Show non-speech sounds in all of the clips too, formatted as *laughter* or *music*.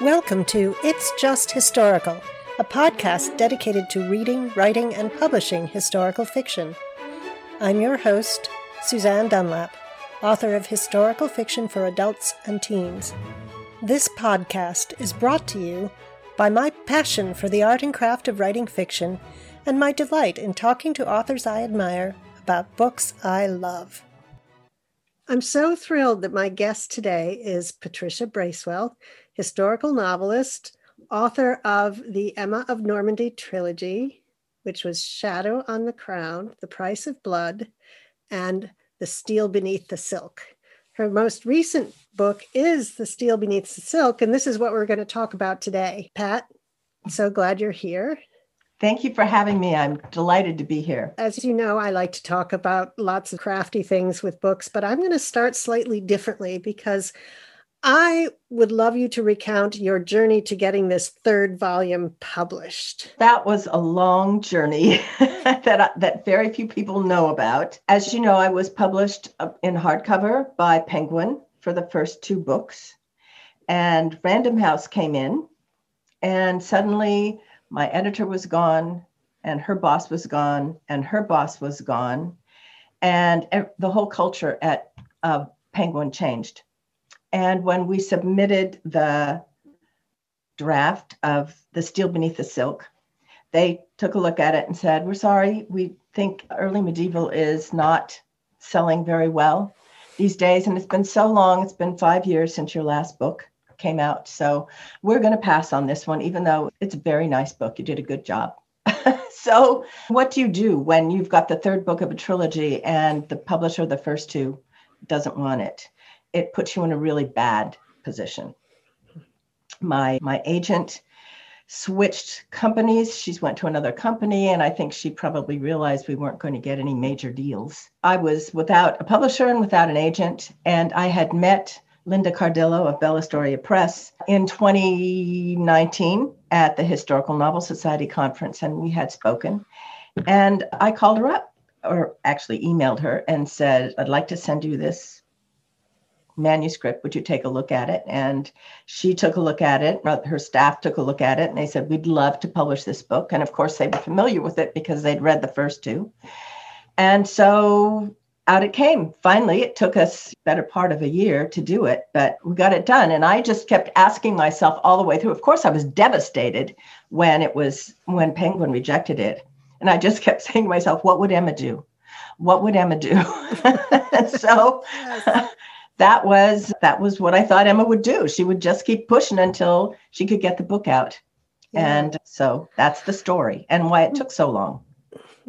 Welcome to It's Just Historical, a podcast dedicated to reading, writing, and publishing historical fiction. I'm your host, Susanne Dunlap, author of historical fiction for adults and teens. This podcast is brought to you by my passion for the art and craft of writing fiction and my delight in talking to authors I admire about books I love. I'm so thrilled that my guest today is Patricia Bracewell, historical novelist, author of the Emma of Normandy trilogy, which was Shadow on the Crown, The Price of Blood, and The Steel Beneath the Silk. Her most recent book is The Steel Beneath the Silk, and this is what we're going to talk about today. Pat, so glad you're here. Thank you for having me. I'm delighted to be here. As you know, I like to talk about lots of crafty things with books, but I'm going to start slightly differently because I would love you to recount your journey to getting this third volume published. That was a long journey *laughs* that that very few people know about. As you know, I was published uh, in hardcover by Penguin for the first two books, and Random House came in, and suddenly my editor was gone and her boss was gone and her boss was gone and the whole culture at uh, penguin changed. And when we submitted the draft of the steel beneath the silk they took a look at it and said we're sorry. We think early medieval is not selling very well these days and it's been so long it's been five years since your last book came out. So we're going to pass on this one, even though it's a very nice book. You did a good job. *laughs* so, what do you do when you've got the third book of a trilogy and the publisher of the first two doesn't want it? It puts you in a really bad position. My my agent switched companies. She went to another company, and I think she probably realized we weren't going to get any major deals. I was without a publisher and without an agent, and I had met Linda Cardillo of Bellastoria Press in 2019 at the Historical Novel Society conference, and we had spoken. And I called her up, or actually emailed her, and said, I'd like to send you this manuscript. Would you take a look at it? And she took a look at it. Her staff took a look at it, and they said, We'd love to publish this book. And of course, they were familiar with it because they'd read the first two. And so out it came. Finally, it took us better part of a year to do it, but we got it done. And I just kept asking myself all the way through. Of course, I was devastated when it was when Penguin rejected it. And I just kept *laughs* saying to myself, what would Emma do? What would Emma do? *laughs* so *laughs* that was that was what I thought Emma would do. She would just keep pushing until she could get the book out. Yeah. And so that's the story and why it took so long.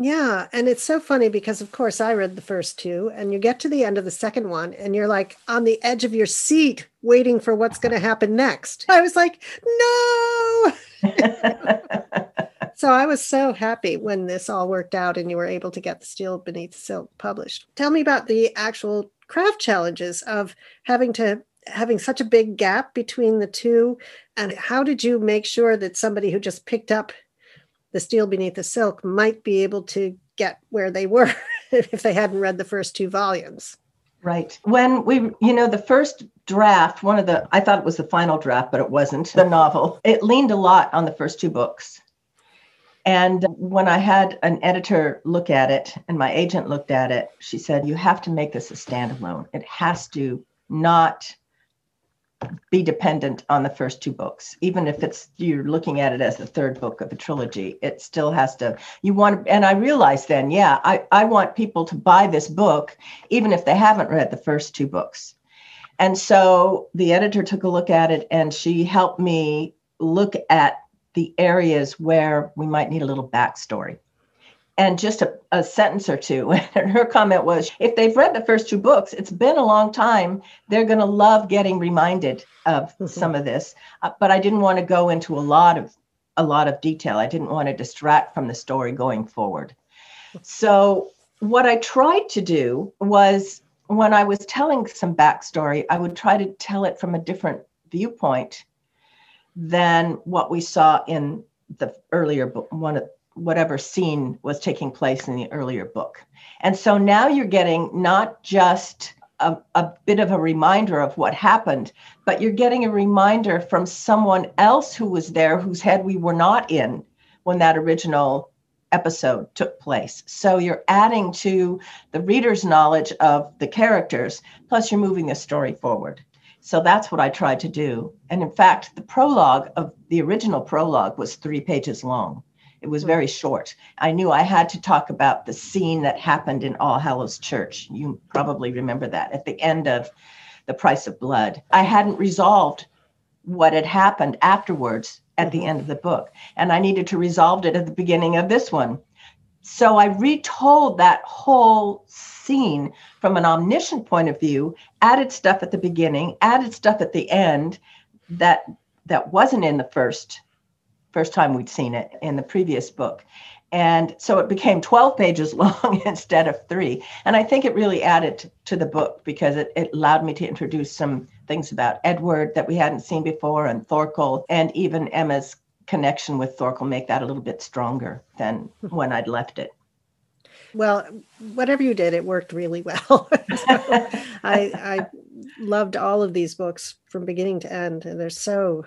Yeah. And it's so funny because, of course, I read the first two, and you get to the end of the second one, and you're like on the edge of your seat waiting for what's going to happen next. I was like, no. *laughs* so I was so happy when this all worked out and you were able to get the Steel Beneath Silk published. Tell me about the actual craft challenges of having to having such a big gap between the two and how did you make sure that somebody who just picked up the steel beneath the silk might be able to get where they were *laughs* if they hadn't read the first two volumes. Right. When we, you know, the first draft, one of the, I thought it was the final draft, but it wasn't the novel. It leaned a lot on the first two books. And when I had an editor look at it and my agent looked at it, she said, You have to make this a standalone. It has to not be dependent on the first two books. Even if it's you're looking at it as the third book of a trilogy it still has to you want and i realized then yeah i, I want people to buy this book even if they haven't read the first two books. And so the editor took a look at it and she helped me look at the areas where we might need a little backstory and just a, a, sentence or two. *laughs* And her comment was if they've read the first two books, it's been a long time. They're going to love getting reminded of mm-hmm. some of this. Uh, but I didn't want to go into a lot of a lot of detail. I didn't want to distract from the story going forward. So what I tried to do was when I was telling some backstory, I would try to tell it from a different viewpoint than what we saw in the earlier book, one of whatever scene was taking place in the earlier book. And so now you're getting not just a, a, bit of a reminder of what happened, but you're getting a reminder from someone else who was there whose head we were not in when that original episode took place. So you're adding to the reader's knowledge of the characters, plus you're moving the story forward. So that's what I tried to do. And in fact, the prologue of the original prologue was three pages long. It was hmm. very short. I knew I had to talk about the scene that happened in All Hallows Church. You probably remember that at the end of The Price of Blood. I hadn't resolved what had happened afterwards at the mm-hmm. end of the book, and I needed to resolve it at the beginning of this one. So I retold that whole scene from an omniscient point of view, added stuff at the beginning, added stuff at the end that that wasn't in the first first time we'd seen it in the previous book. And so it became 12 pages *laughs* long instead of three. And I think it really added to the book because it, it allowed me to introduce some things about Edward that we hadn't seen before and Thorkel and even Emma's connection with Thorkel make that a little bit stronger than hmm. when I'd left it. Well, whatever you did, it worked really well. *laughs* I, I loved all of these books from beginning to end. And they're so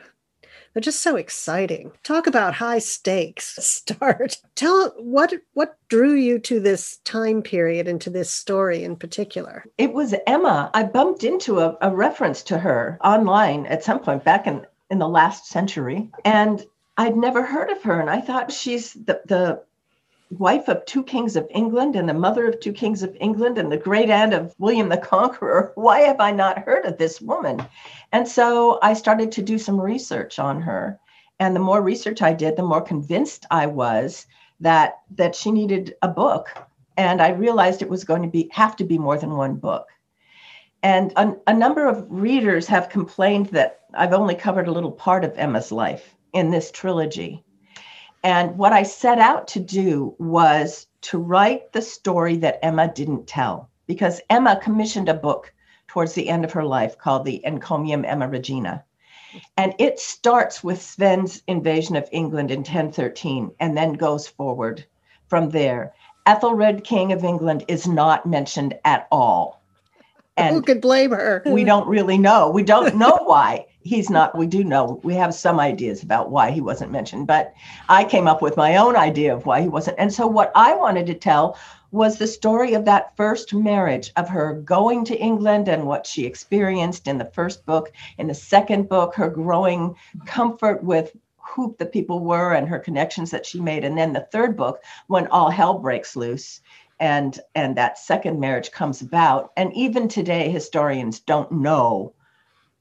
they're just so exciting. Talk about high stakes *laughs* start. Tell what what drew you to this time period and to this story in particular. It was Emma. I bumped into a, a reference to her online at some point back in in the last century, and I'd never heard of her. And I thought she's the the wife of two kings of England and the mother of two kings of England and the great aunt of William the Conqueror. *laughs* Why have I not heard of this woman? And so I started to do some research on her. And the more research I did, the more convinced I was that that she needed a book. And I realized it was going to be have to be more than one book. And a, a number of readers have complained that I've only covered a little part of Emma's life in this trilogy. And what I set out to do was to write the story that Emma didn't tell, because Emma commissioned a book towards the end of her life called the Encomium Emma Regina. And it starts with Sven's invasion of England in 1013 and then goes forward from there. Ethelred, King of England, is not mentioned at all. And Who could blame her? we don't really know. We don't know *laughs* why he's not we do know we have some ideas about why he wasn't mentioned but i came up with my own idea of why he wasn't. And so what i wanted to tell was the story of that first marriage of her going to england and what she experienced in the first book. In the second book her growing comfort with who the people were and her connections that she made. And then the third book when all hell breaks loose and and that second marriage comes about. And even today historians don't know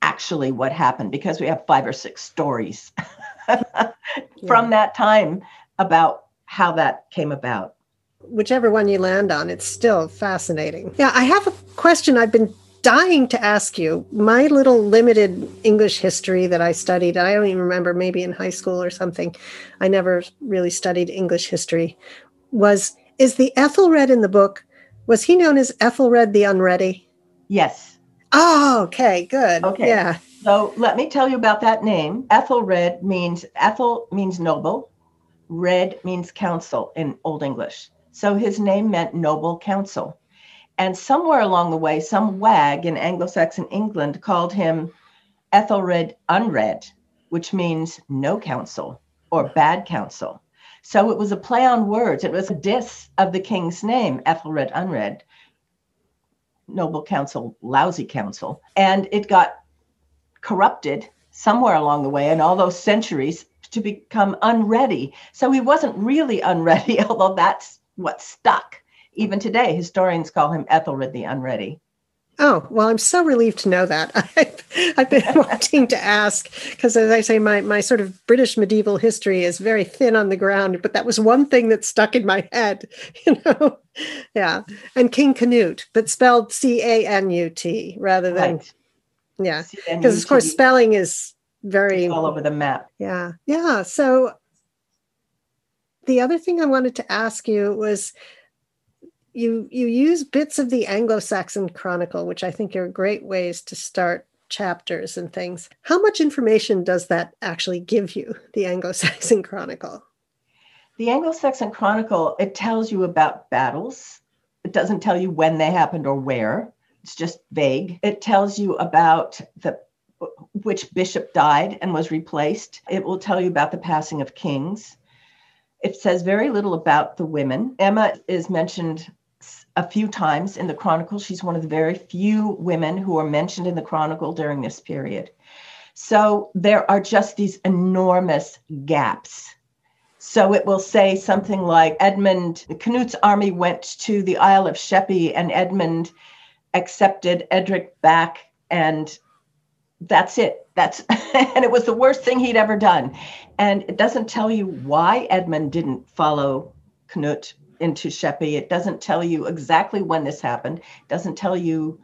actually what happened because we have five or six stories *laughs* from that time about how that came about. Whichever one you land on, it's still fascinating. Yeah, I have a question I've been dying to ask you. My little limited English history that I studied, I don't even remember, maybe in high school or something, I never really studied English history, was is the Ethelred in the book, was he known as Ethelred the Unready? Yes. Oh, okay, good. Okay. Yeah. So let me tell you about that name. Ethelred means Ethel means noble. Red means council in Old English. So his name meant noble council. And somewhere along the way, some wag in Anglo Saxon England called him Ethelred Unread, which means no counsel or bad counsel. So it was a play on words. It was a diss of the king's name, Ethelred Unread noble council, lousy council. And it got corrupted somewhere along the way and all those centuries to become unready. So he wasn't really unready, *laughs* although that's what stuck. Even today, historians call him Ethelred the Unready. Oh, well, I'm so relieved to know that. *laughs* I've, I've been *laughs* wanting to ask because, as I say, my, my sort of British medieval history is very thin on the ground, but that was one thing that stuck in my head, *laughs* you know? Yeah. And King Canute, but spelled C A N U T rather than, right. yeah. Because, of course, spelling is very it's all over the map. Yeah. Yeah. So the other thing I wanted to ask you was you you use bits of the Anglo-Saxon Chronicle, which I think are great ways to start chapters and things. How much information does that actually give you, the Anglo-Saxon *laughs* Chronicle? The Anglo-Saxon Chronicle, it tells you about battles. It doesn't tell you when they happened or where, it's just vague. It tells you about the which bishop died and was replaced. It will tell you about the passing of kings. It says very little about the women. Emma is mentioned a few times in the Chronicle. She's one of the very few women who are mentioned in the Chronicle during this period. So there are just these enormous gaps. So it will say something like Edmund, Canute army went to the Isle of Sheppey and Edmund accepted Edric back and that's it. That's *laughs* and it was the worst thing he'd ever done. And it doesn't tell you why Edmund didn't follow Canute into Sheppey. It doesn't tell you exactly when this happened. It doesn't tell you.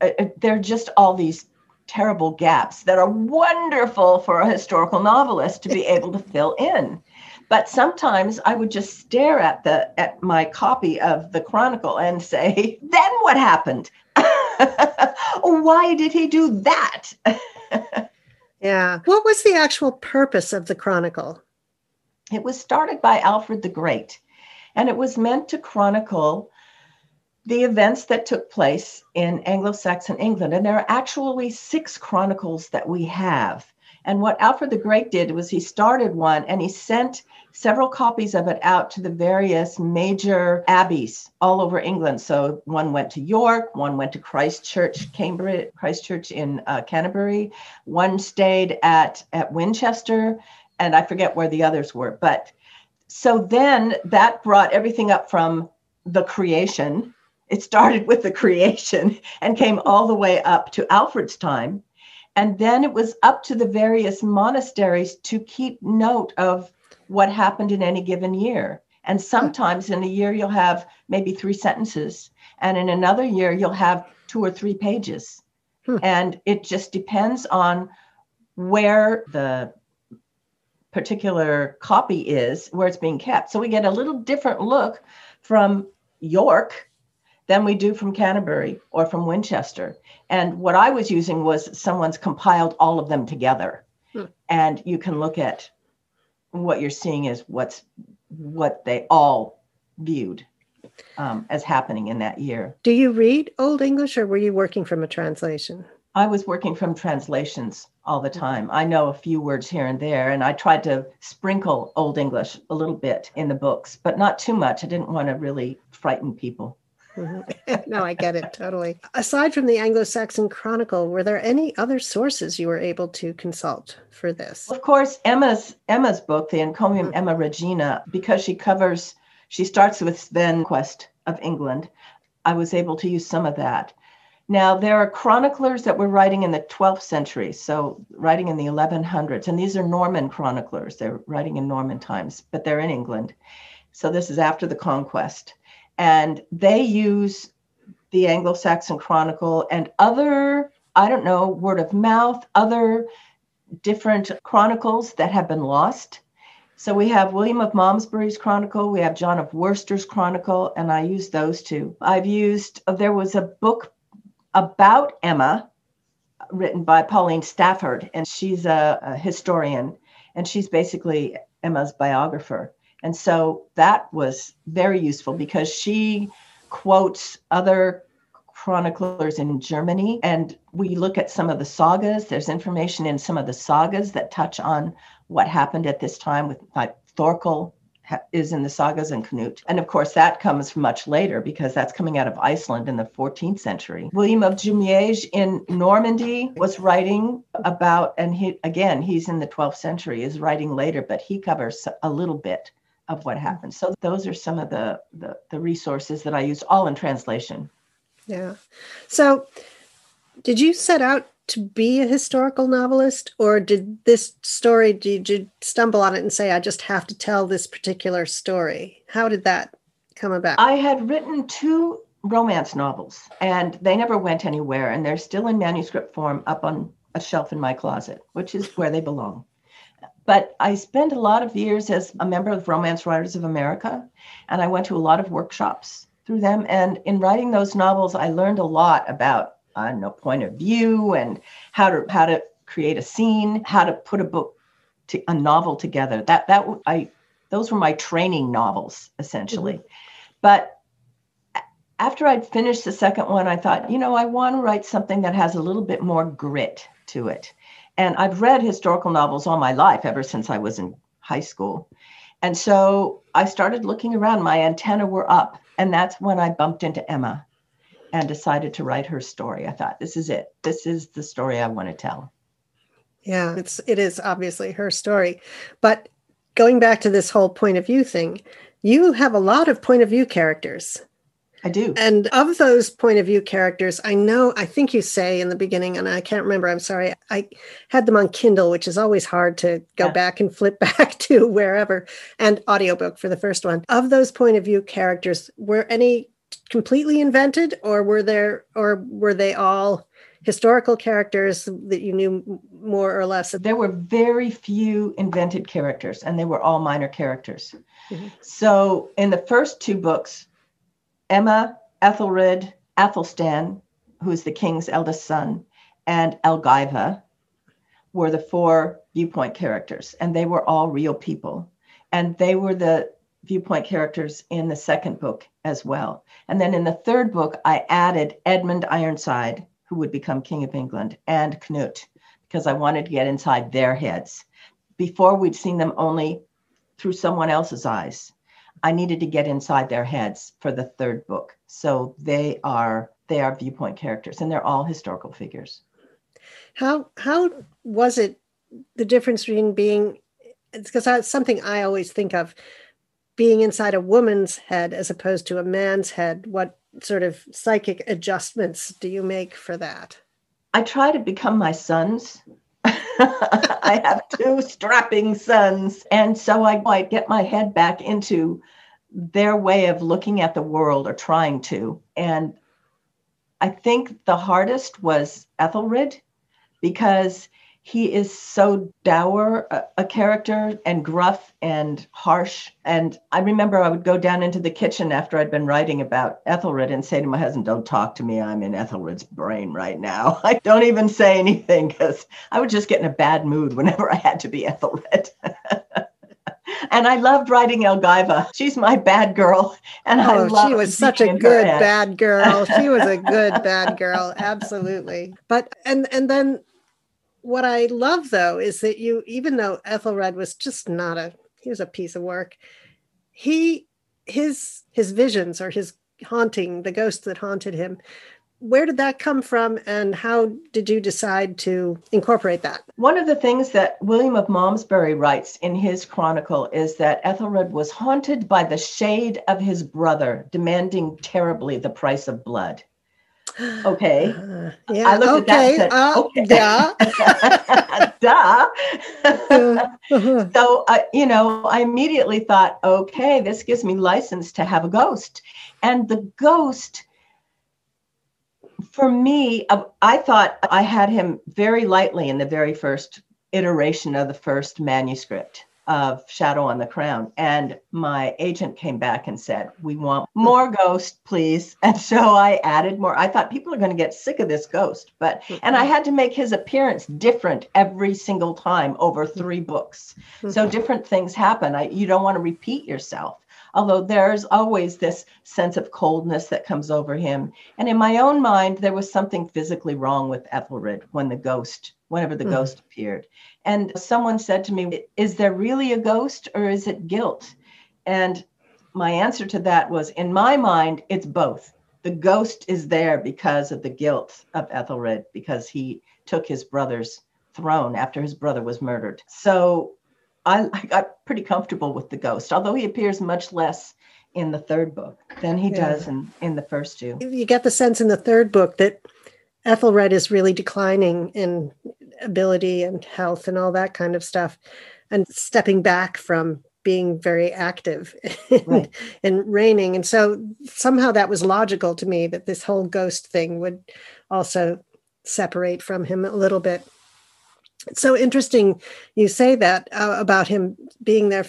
Uh, uh there are just all these terrible gaps that are wonderful for a historical novelist to be *laughs* able to fill in. But sometimes I would just stare at the at my copy of the Chronicle and say, *laughs* "Then what happened? *laughs* Why did he do that?" yeah. What was the actual purpose of the Chronicle? It was started by Alfred the Great, and it was meant to chronicle the events that took place in Anglo Saxon England. And there are actually six chronicles that we have. And what Alfred the Great did was he started one and he sent several copies of it out to the various major abbeys all over England. So one went to York, one went to Christ Church, Cambridge, Christ Church in uh, Canterbury, one stayed at, at Winchester, and I forget where the others were. But so then that brought everything up from the creation. It started with the creation and came all the way up to Alfred's time. And then it was up to the various monasteries to keep note of what happened in any given year. And sometimes in a year, you'll have maybe three sentences, and in another year, you'll have two or three pages. Hmm. And it just depends on where the particular copy is, where it's being kept. So we get a little different look from York than we do from Canterbury or from Winchester. And what I was using was someone's compiled all of them together. Hmm. And you can look at what you're seeing is what's what they all viewed um, as happening in that year. Do you read Old English or were you working from a translation? I was working from translations all the time. I know a few words here and there, and I tried to sprinkle Old English a little bit in the books, but not too much. I didn't want to really frighten people. Mm-hmm. *laughs* no, I get it totally. Aside from the Anglo Saxon Chronicle, were there any other sources you were able to consult for this? Of course, Emma's Emma's book, the Encomium mm-hmm. Emma Regina, because she covers, she starts with Sven Quest of England. I was able to use some of that. Now, there are chroniclers that were writing in the 12th century, so writing in the 1100s, and these are Norman chroniclers. They're writing in Norman times, but they're in England. So this is after the conquest and they use the Anglo Saxon Chronicle and other, I don't know, word of mouth, other different chronicles that have been lost. So we have William of Malmesbury's Chronicle, we have John of Worcester's Chronicle, and I use those two. I've used, there was a book about Emma written by Pauline Stafford, and she's a, a historian, and she's basically Emma's biographer. And so that was very useful because she quotes other chroniclers in Germany. And we look at some of the sagas. There's information in some of the sagas that touch on what happened at this time with like Thorkel is in the sagas and Canute. And of course, that comes much later because that's coming out of Iceland in the 14th century. William of Jumièges in Normandy was writing about, and he again, he's in the 12th century, is writing later, but he covers a little bit of what happened. So those are some of the, the, the resources that I use, all in translation. Yeah. So did you set out to be a historical novelist, or did this story, did you stumble on it and say, I just have to tell this particular story? How did that come about? I had written two romance novels, and they never went anywhere, and they're still in manuscript form up on a shelf in my closet, which is where they belong. But I spent a lot of years as a member of Romance Writers of America, and I went to a lot of workshops through them. And in writing those novels, I learned a lot about I don't know point of view and how to how to create a scene, how to put a book to a novel together. That that I those were my training novels essentially. Mm-hmm. But after I'd finished the second one, I thought, you know, I want to write something that has a little bit more grit to it. And I've read historical novels all my life, ever since I was in high school. And so I started looking around, my antenna were up. And that's when I bumped into Emma and decided to write her story. I thought, this is it. This is the story I want to tell. Yeah, it's it is obviously her story. But going back to this whole point of view thing, you have a lot of point of view characters. I do. And of those point of view characters, I know, I think you say in the beginning, and I can't remember, I'm sorry, I had them on Kindle, which is always hard to go yeah. back and flip *laughs* back to wherever, and audiobook for the first one. Of those point of view characters, were any completely invented or were there, or were they all historical characters that you knew more or less? There were very few invented characters, and they were all minor characters. Mm-hmm. So in the first two books, Emma, Ethelred, Athelstan, who is the king's eldest son, and Elgiva were the four viewpoint characters, and they were all real people. And they were the viewpoint characters in the second book as well. And then in the third book, I added Edmund Ironside, who would become King of England, and Knut, because I wanted to get inside their heads. Before we'd seen them only through someone else's eyes. I needed to get inside their heads for the third book. So they are they are viewpoint characters and they're all historical figures. How how was it the difference between being because that's something I always think of being inside a woman's head as opposed to a man's head. What sort of psychic adjustments do you make for that? I try to become my sons *laughs* I have two strapping sons. And so I might get my head back into their way of looking at the world or trying to. And I think the hardest was Ethelred because he is so dour a, a, character and gruff and harsh. And I remember I would go down into the kitchen after I'd been writing about Ethelred and say to my husband, Don't talk to me. I'm in Ethelred's brain right now. *laughs* I don't even say anything because I would just get in a bad mood whenever *laughs* I had to be Ethelred. *laughs* and I loved writing Elgiva. She's my bad girl, and oh, I she was such a good bad girl. She was a good bad girl, absolutely. But and and then what I love though is that you, even though Ethelred was just not a, he was a piece of work. He, his, his visions or his haunting, the ghost that haunted him, where did that come from and how did you decide to incorporate that? One of the things that William of Malmesbury writes in his chronicle is that Ethelred was haunted by the shade of his brother, demanding terribly the price of blood. Okay. Uh, yeah. I looked okay. at that and said, uh, okay. Duh. *laughs* Duh. *laughs* so, uh, you know, I immediately thought, okay, this gives me license to have a ghost. And the ghost, for me, uh, I thought I had him very lightly in the very first iteration of the first manuscript of Shadow on the Crown. And my agent came back and said, We want more ghost, please. *laughs* And so I added more. I thought people are going to get sick of this ghost, but, mm-hmm. and I had to make his appearance different every single time over mm-hmm. three books. Mm-hmm. So different things happen. I, you don't want to repeat yourself. Although there's always this sense of coldness that comes over him. And in my own mind, there was something physically wrong with Ethelred when the ghost, whenever the mm. ghost appeared. And someone said to me, Is there really a ghost or is it guilt? And my answer to that was, In my mind, it's both. The ghost is there because of the guilt of Ethelred, because he took his brother's throne after his brother was murdered. So I, I got pretty comfortable with the ghost, although he appears much less in the third book than he yeah. does in, in the first two. You get the sense in the third book that Ethelred is really declining in ability and health and all that kind of stuff and stepping back from being very active *laughs* and, right. in reigning and so somehow that was logical to me that this whole ghost thing would also separate from him a little bit it's so interesting you say that uh, about him being there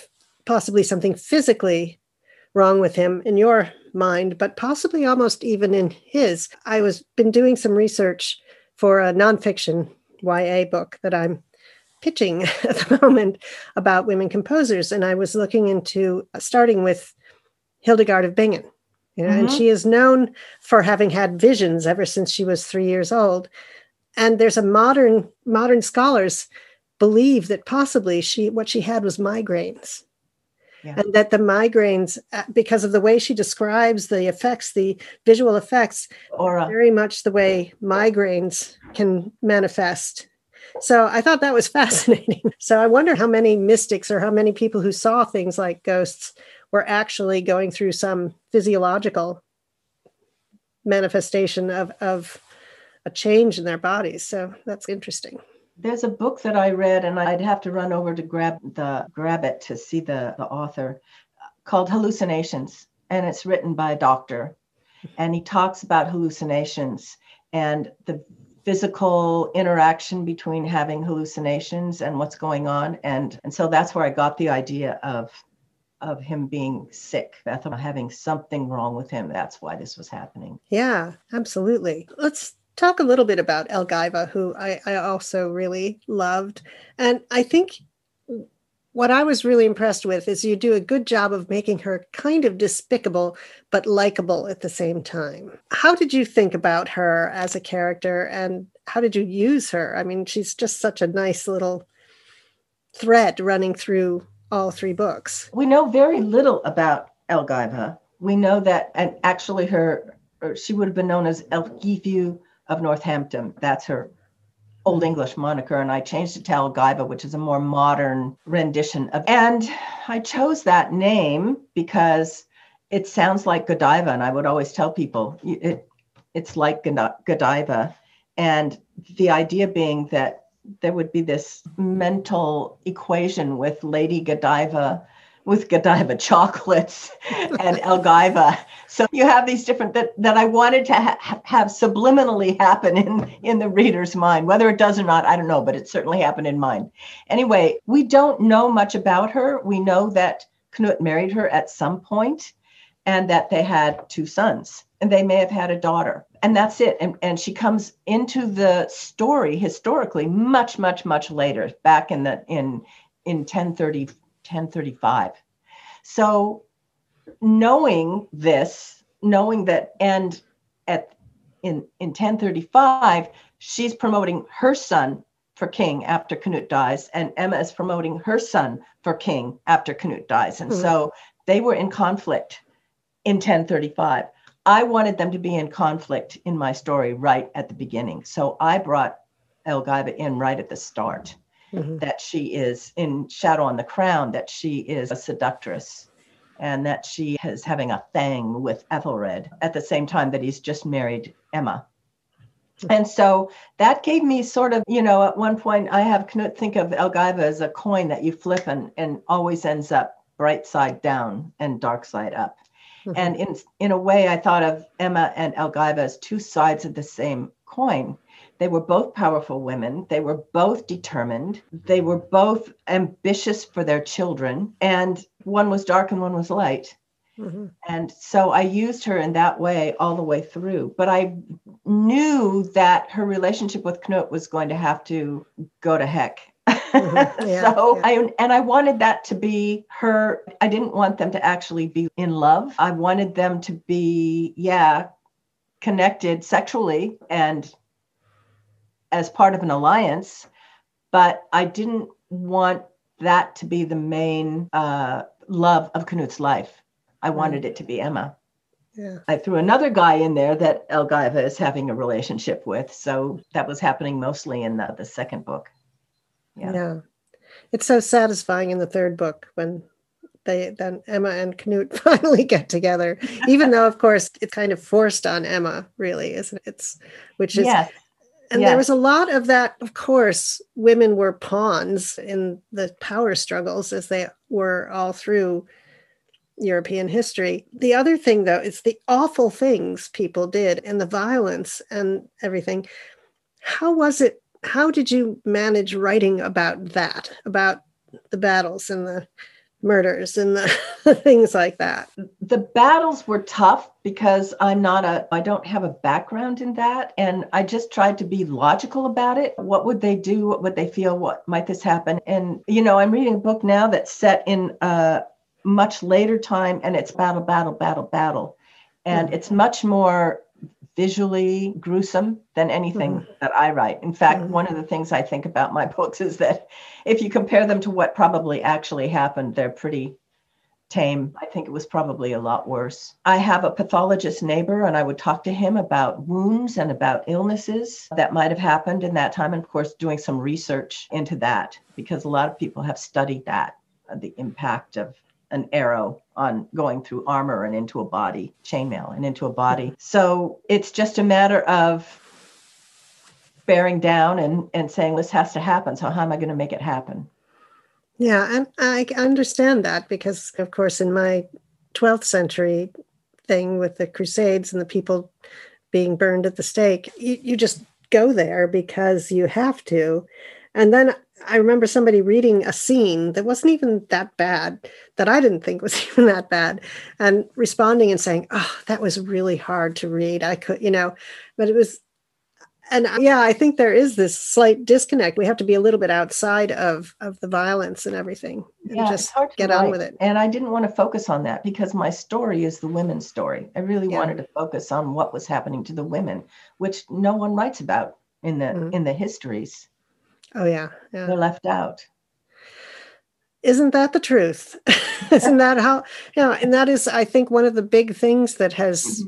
possibly something physically wrong with him in your mind but possibly almost even in his i was been doing some research for a nonfiction YA book that I'm pitching *laughs* at the moment about women composers. And I was looking into starting with Hildegard of Bingen, You know, mm-hmm. And she is known for having had visions ever since she was three years old. And there's a modern modern scholars believe that possibly she what she had was migraines. Yeah. And that the migraines, uh, because of the way she describes the effects, the visual effects, Aura. very much the way migraines can manifest so I thought that was *laughs* fascinating. So I wonder how many mystics or how many people who saw things like ghosts were actually going through some physiological manifestation of, of a change in their bodies. So that's interesting. There's a book that I read, and I'd have to run over to grab the grab it to see the, the author called Hallucinations. And it's written by a doctor. And he talks about hallucinations and the physical interaction between having hallucinations and what's going on and and so that's where i got the idea of of him being sick bethel having something wrong with him that's why this was happening yeah absolutely let's talk a little bit about elgiva who i i also really loved and i think what I was really impressed with is you do a good job of making her kind of despicable but likable at the same time. How did you think about her as a character and how did you use her? I mean, she's just such a nice little thread running through all three books. We know very little about Elgiva. We know that, and actually, her she would have been known as Elgifu of Northampton. That's her Old English moniker, and I changed it to Elgiva, which is a more modern rendition of. And I chose that name because it sounds like Godiva, and I would always tell people it, it's like Godiva, and the idea being that there would be this mental equation with Lady Godiva with Godiva chocolates *laughs* and Elgiva. So you have these different that, that I wanted to ha- have subliminally happen in, in the reader's mind. Whether it does or not, I don't know, but it certainly happened in mine. Anyway, we don't know much about her. We know that Knut married her at some point and that they had two sons and they may have had a daughter. And that's it. And, and she comes into the story historically much, much, much later, back in the in in 1030 1035. So knowing this, knowing that, and at in, in 1035, she's promoting her son for king after Canute dies, and Emma is promoting her son for king after Canute dies. And mm-hmm. so they were in conflict in 1035. I wanted them to be in conflict in my story right at the beginning. So I brought Elgiva in right at the start mm-hmm. that she is in Shadow on the Crown, that she is a seductress and that she is having a thing with Ethelred at the same time that he's just married Emma. Mm-hmm. And so that gave me sort of, you know, at one point I have Knut think of Elgiva as a coin that you flip and, and always ends up bright side down and dark side up. Mm-hmm. And in in a way, I thought of Emma and Elgiva as two sides of the same coin. They were both powerful women. They were both determined. They were both ambitious for their children. And one was dark and one was light. Mm-hmm. And so I used her in that way all the way through. But I knew that her relationship with Knut was going to have to go to heck. Mm-hmm. *laughs* Yeah, so yeah. I and I wanted that to be her. I didn't want them to actually be in love. I wanted them to be, yeah, connected sexually and as part of an alliance, but I didn't want that to be the main uh, love of Knut's life. I wanted it to be Emma. Yeah. I threw another guy in there that Elgiva is having a relationship with. So that was happening mostly in the, the second book. Yeah. yeah. It's so satisfying in the third book when they then Emma and Knut *laughs* finally get together. Even though of course it's kind of forced on Emma, really, isn't it? It's which is yes and yes. there was a lot of that of course women were pawns in the power struggles as they were all through european history the other thing though is the awful things people did and the violence and everything how was it how did you manage writing about that about the battles and the murders and *laughs* the things like that. The battles were tough because I'm not a I don't have a background in that and I just tried to be logical about it. What would they do? What would they feel? What might this happen? And you know, I'm reading a book now that's set in a much later time and it's battle battle battle battle. And Mm. it's much more visually gruesome than anything Mhm. that I write. In fact, Mhm. one of the things I think about my *laughs* books is that if you compare them to what probably actually happened, they're pretty tame. I think it was probably a lot worse. I have a pathologist neighbor, and I would talk to him about wounds and about illnesses that might have happened in that time. And of course, doing some research into that because a lot of people have studied that uh, the impact of an arrow on going through armor and into a body, chainmail and into a body. So it's just a matter of bearing down and, and saying this has to happen. So how am I going to make it happen? Yeah, and I understand that because, of course, in my 12th century thing with the Crusades and the people being burned at the stake, you, you just go there because you have to. And then I remember somebody reading a scene that wasn't even that bad, that I didn't think was *laughs* even that bad, and responding and saying, Oh, that was really hard to read. I could, you know, but it was and yeah i think there is this slight disconnect we have to be a little bit outside of of the violence and everything and yeah, just it's hard to get on with it And I didn't want to focus on that because my story is the women's story. I really Yeah. wanted to focus on what was happening to the women, which no one writes about in the Mhm. in the histories. Oh yeah yeah. They're left out. isn't that the truth? *laughs* Isn't that how Yeah, and that is i think one of the big things that has Mhm.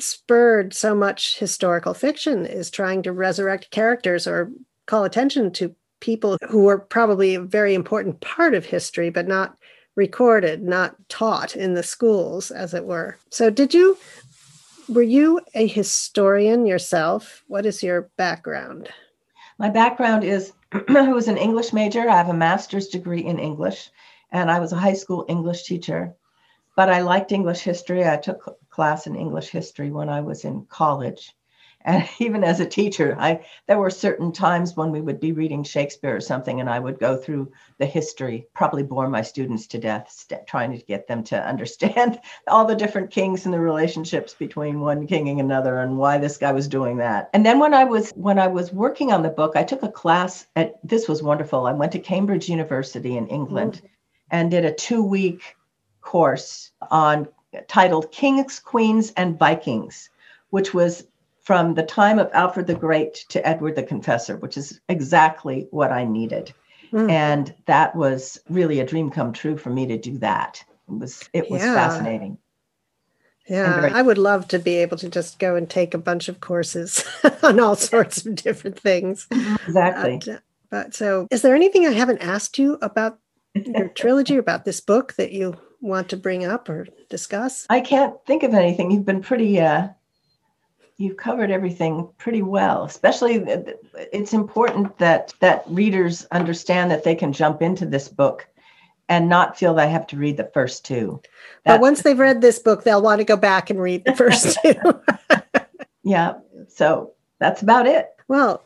spurred so much historical fiction is trying to resurrect characters or call attention to people who were probably a very important part of history but not recorded not taught in the schools as it were. So did you were you a historian yourself? What is your background My background is *clears throat* I was an English major. I have a master's degree in English, and I was a high school English teacher. But I liked English history. I took class in English history when I was in college. And *laughs* even as a teacher, I there were certain times when we would be reading Shakespeare or something, and I would go through the history, probably bore my students to death, st- trying to get them to *laughs* understand all the different kings and the relationships between one king and another, and why this guy was doing that. And then when I was when I was working on the book, I took a class at this was wonderful. I went to Cambridge University in England mm-hmm. and did a two week course on titled Kings, Queens, and Vikings, which was from the time of Alfred the Great to Edward the Confessor, which is exactly what I needed. Mm. And that was really a dream come true for me to do that. It was it was Yeah. fascinating. Yeah, very- I would love to be able to just go and take a bunch of courses *laughs* on all sorts of different things. Exactly. But, but so, is there anything I haven't asked you about your *laughs* trilogy, about this book that you want to bring up or discuss? I can't think of anything. You've been pretty uh you've covered everything pretty well. Especially it's important that that readers understand that they can jump into this book and not feel they have to read the first two. But once they've read this book, they'll want to go back and read the first *laughs* two. yeah. So that's about it. well,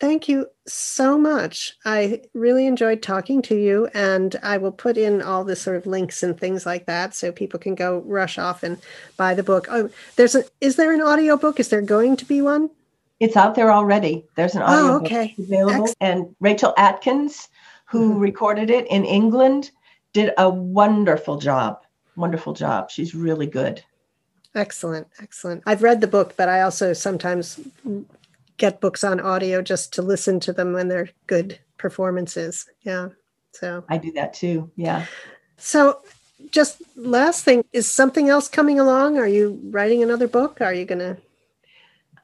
thank you so much. I really enjoyed talking to you, and I will put in all the sort of links and things like that so people can go rush off and buy the book. Oh, there's a is there an audio book? Is there going to be one? It's out there already. There's an audio Oh, book okay. available. Excellent. And Rachel Atkins, who Mhm. recorded it in England, did a wonderful job. Wonderful job. She's really good. Excellent, excellent. I've read the book, but I also sometimes get books on audio just to listen to them when they're good performances. Yeah. So, I do that too. Yeah. so just last thing is something else coming along? Are you writing another book? Are you going to?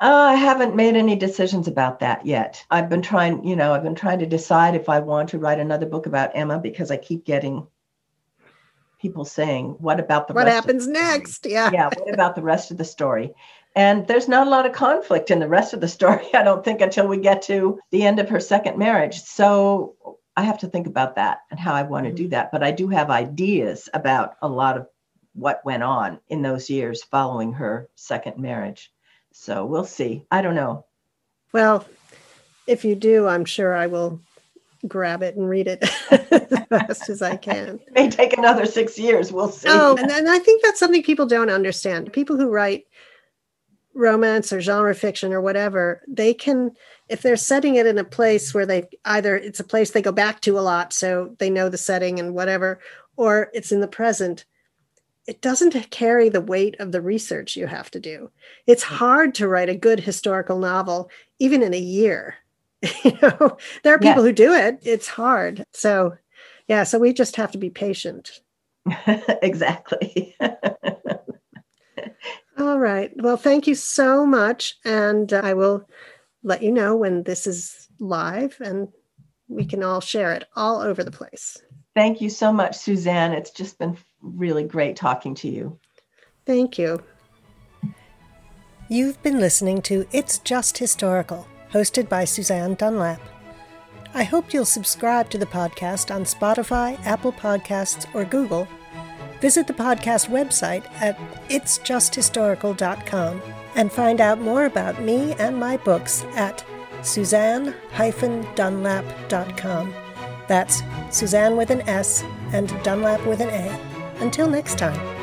Uh, I haven't made any decisions about that yet. I've been trying, you know, I've been trying to decide if I want to write another book about Emma because I keep getting people saying, "What about the What rest of happens the story?" next? Yeah. yeah, what about the rest of the story? And there's not a lot of conflict in the rest of the story, *laughs* I don't think, until we get to the end of her second marriage. So I have to think about that and how I want to do mm-hmm. that. But I do have ideas about a lot of what went on in those years following her second marriage. So we'll see. I don't know. Well, if you do, I'm sure I will grab it and read it *laughs* as fast as I can. *laughs* It may take another six years. We'll see. Oh, and, and I think that's something people don't understand. People who write romance or genre fiction or whatever, they can, if they're setting it in a place where they either it's a place they go back to a lot, so they know the setting and whatever, or it's in the present, it doesn't carry the weight of the research you have to do. It's hmm. hard to write a good historical novel, even in a year. *laughs* you know, there are people who do it. It's hard. So, yeah, so we just have to be patient. *laughs* exactly. *laughs* All right. Well, thank you so much. And uh, I will let you know when this is live and we can all share it all over the place. Thank you so much, Susanne. It's just been really great talking to you. Thank you. You've been listening to It's Just Historical, hosted by Susanne Dunlap. I hope you'll subscribe to the podcast on Spotify, Apple Podcasts, or Google. Visit the podcast website at itsjusthistorical.com and find out more about me and my books at susanne-dunlap.com. That's Susanne with an S and Dunlap with an A. Until next time.